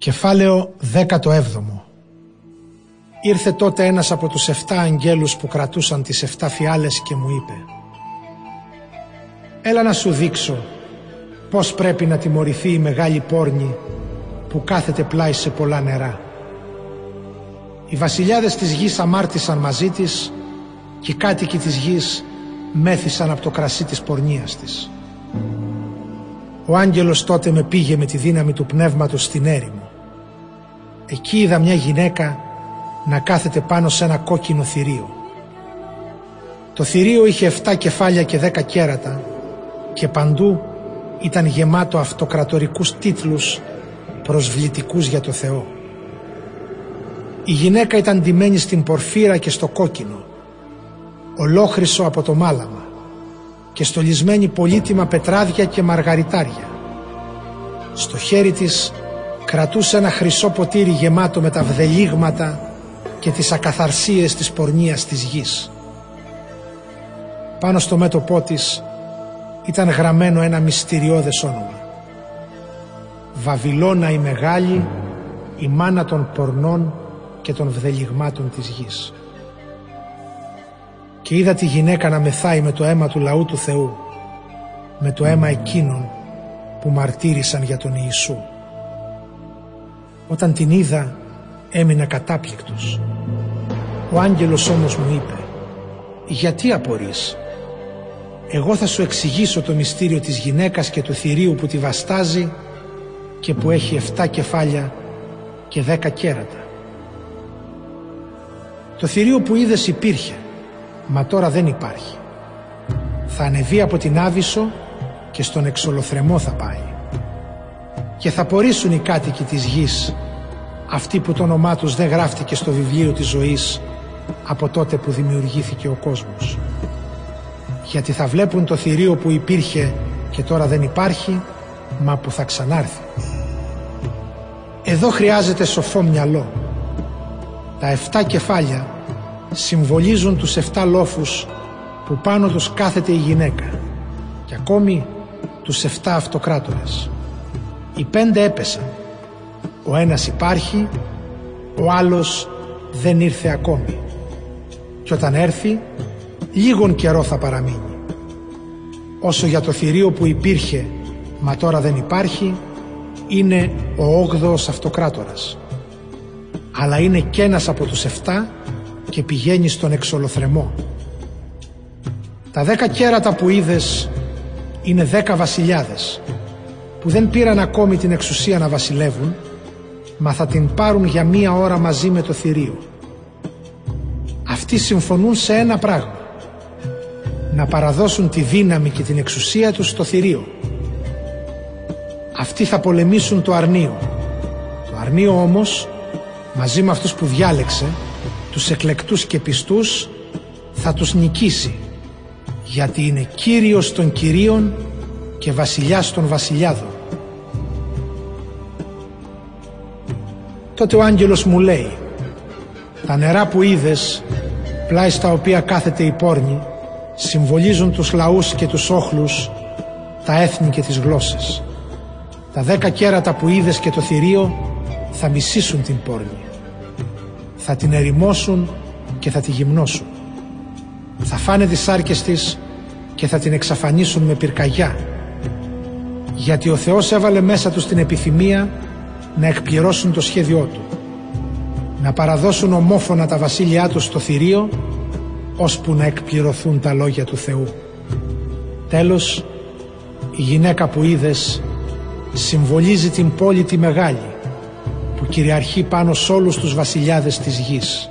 Κεφάλαιο 17 Ήρθε τότε ένας από τους 7 αγγέλους που κρατούσαν τις 7 φιάλες και μου είπε «Έλα να σου δείξω πώς πρέπει να τιμωρηθεί η μεγάλη πόρνη που κάθεται πλάι σε πολλά νερά». Οι βασιλιάδες της γης αμάρτησαν μαζί της και οι κάτοικοι της γης μέθησαν από το κρασί της πορνείας της. Ο άγγελος τότε με πήγε με τη δύναμη του πνεύματος στην έρημο. Εκεί είδα μια γυναίκα να κάθεται πάνω σε ένα κόκκινο θηρίο. Το θηρίο είχε 7 κεφάλια και 10 κέρατα και παντού ήταν γεμάτο αυτοκρατορικούς τίτλους προσβλητικούς για το Θεό. Η γυναίκα ήταν ντυμένη στην πορφύρα και στο κόκκινο, ολόχρυσο από το μάλαμα και στολισμένη πολύτιμα πετράδια και μαργαριτάρια. Στο χέρι της κρατούσε ένα χρυσό ποτήρι γεμάτο με τα βδελίγματα και τις ακαθαρσίες της πορνείας της γης. Πάνω στο μέτωπό της ήταν γραμμένο ένα μυστηριώδες όνομα. Βαβυλώνα η Μεγάλη, η μάνα των πορνών και των βδελιγμάτων της γης. Και είδα τη γυναίκα να μεθάει με το αίμα του λαού του Θεού, με το αίμα εκείνων που μαρτύρησαν για τον Ιησού. Όταν την είδα έμεινα κατάπληκτος. Ο άγγελος όμως μου είπε «Γιατί απορείς» εγώ θα σου εξηγήσω το μυστήριο της γυναίκας και του θηρίου που τη βαστάζει και που έχει 7 κεφάλια και 10 κέρατα. Το θηρίο που είδες υπήρχε, μα τώρα δεν υπάρχει. Θα ανεβεί από την Άβυσσο και στον εξολοθρεμό θα πάει. Και θα πορήσουν οι κάτοικοι της γης, αυτοί που το όνομά τους δεν γράφτηκε στο βιβλίο της ζωής από τότε που δημιουργήθηκε ο κόσμος. Γιατί θα βλέπουν το θηρίο που υπήρχε και τώρα δεν υπάρχει, μα που θα ξανάρθει. Εδώ χρειάζεται σοφό μυαλό τα 7 κεφάλια συμβολίζουν τους 7 λόφους που πάνω τους κάθεται η γυναίκα και ακόμη τους 7 αυτοκράτορες. Οι πέντε έπεσαν. Ο ένας υπάρχει, ο άλλος δεν ήρθε ακόμη. Και όταν έρθει, λίγον καιρό θα παραμείνει. Όσο για το θηρίο που υπήρχε, μα τώρα δεν υπάρχει, είναι ο όγδοος αυτοκράτορας αλλά είναι κι ένας από τους 7 και πηγαίνει στον εξολοθρεμό. Τα δέκα κέρατα που είδες είναι δέκα βασιλιάδες που δεν πήραν ακόμη την εξουσία να βασιλεύουν μα θα την πάρουν για μία ώρα μαζί με το θηρίο. Αυτοί συμφωνούν σε ένα πράγμα να παραδώσουν τη δύναμη και την εξουσία τους στο θηρίο. Αυτοί θα πολεμήσουν το αρνίο. Το αρνίο όμως μαζί με αυτούς που διάλεξε, τους εκλεκτούς και πιστούς, θα τους νικήσει, γιατί είναι Κύριος των Κυρίων και Βασιλιάς των Βασιλιάδων. Τότε ο άγγελος μου λέει «Τα νερά που είδες, πλάι στα οποία κάθεται η πόρνη, συμβολίζουν τους λαούς και τους όχλους, τα έθνη και τις γλώσσες. Τα δέκα κέρατα που είδες και το θηρίο θα μισήσουν την πόρνη θα την ερημώσουν και θα τη γυμνώσουν. Θα φάνε τις σάρκες της και θα την εξαφανίσουν με πυρκαγιά. Γιατί ο Θεός έβαλε μέσα τους την επιθυμία να εκπληρώσουν το σχέδιό Του. Να παραδώσουν ομόφωνα τα βασίλειά τους στο θηρίο ώσπου να εκπληρωθούν τα λόγια του Θεού. Τέλος, η γυναίκα που είδες συμβολίζει την πόλη τη μεγάλη που κυριαρχεί πάνω σε όλους τους βασιλιάδες της γης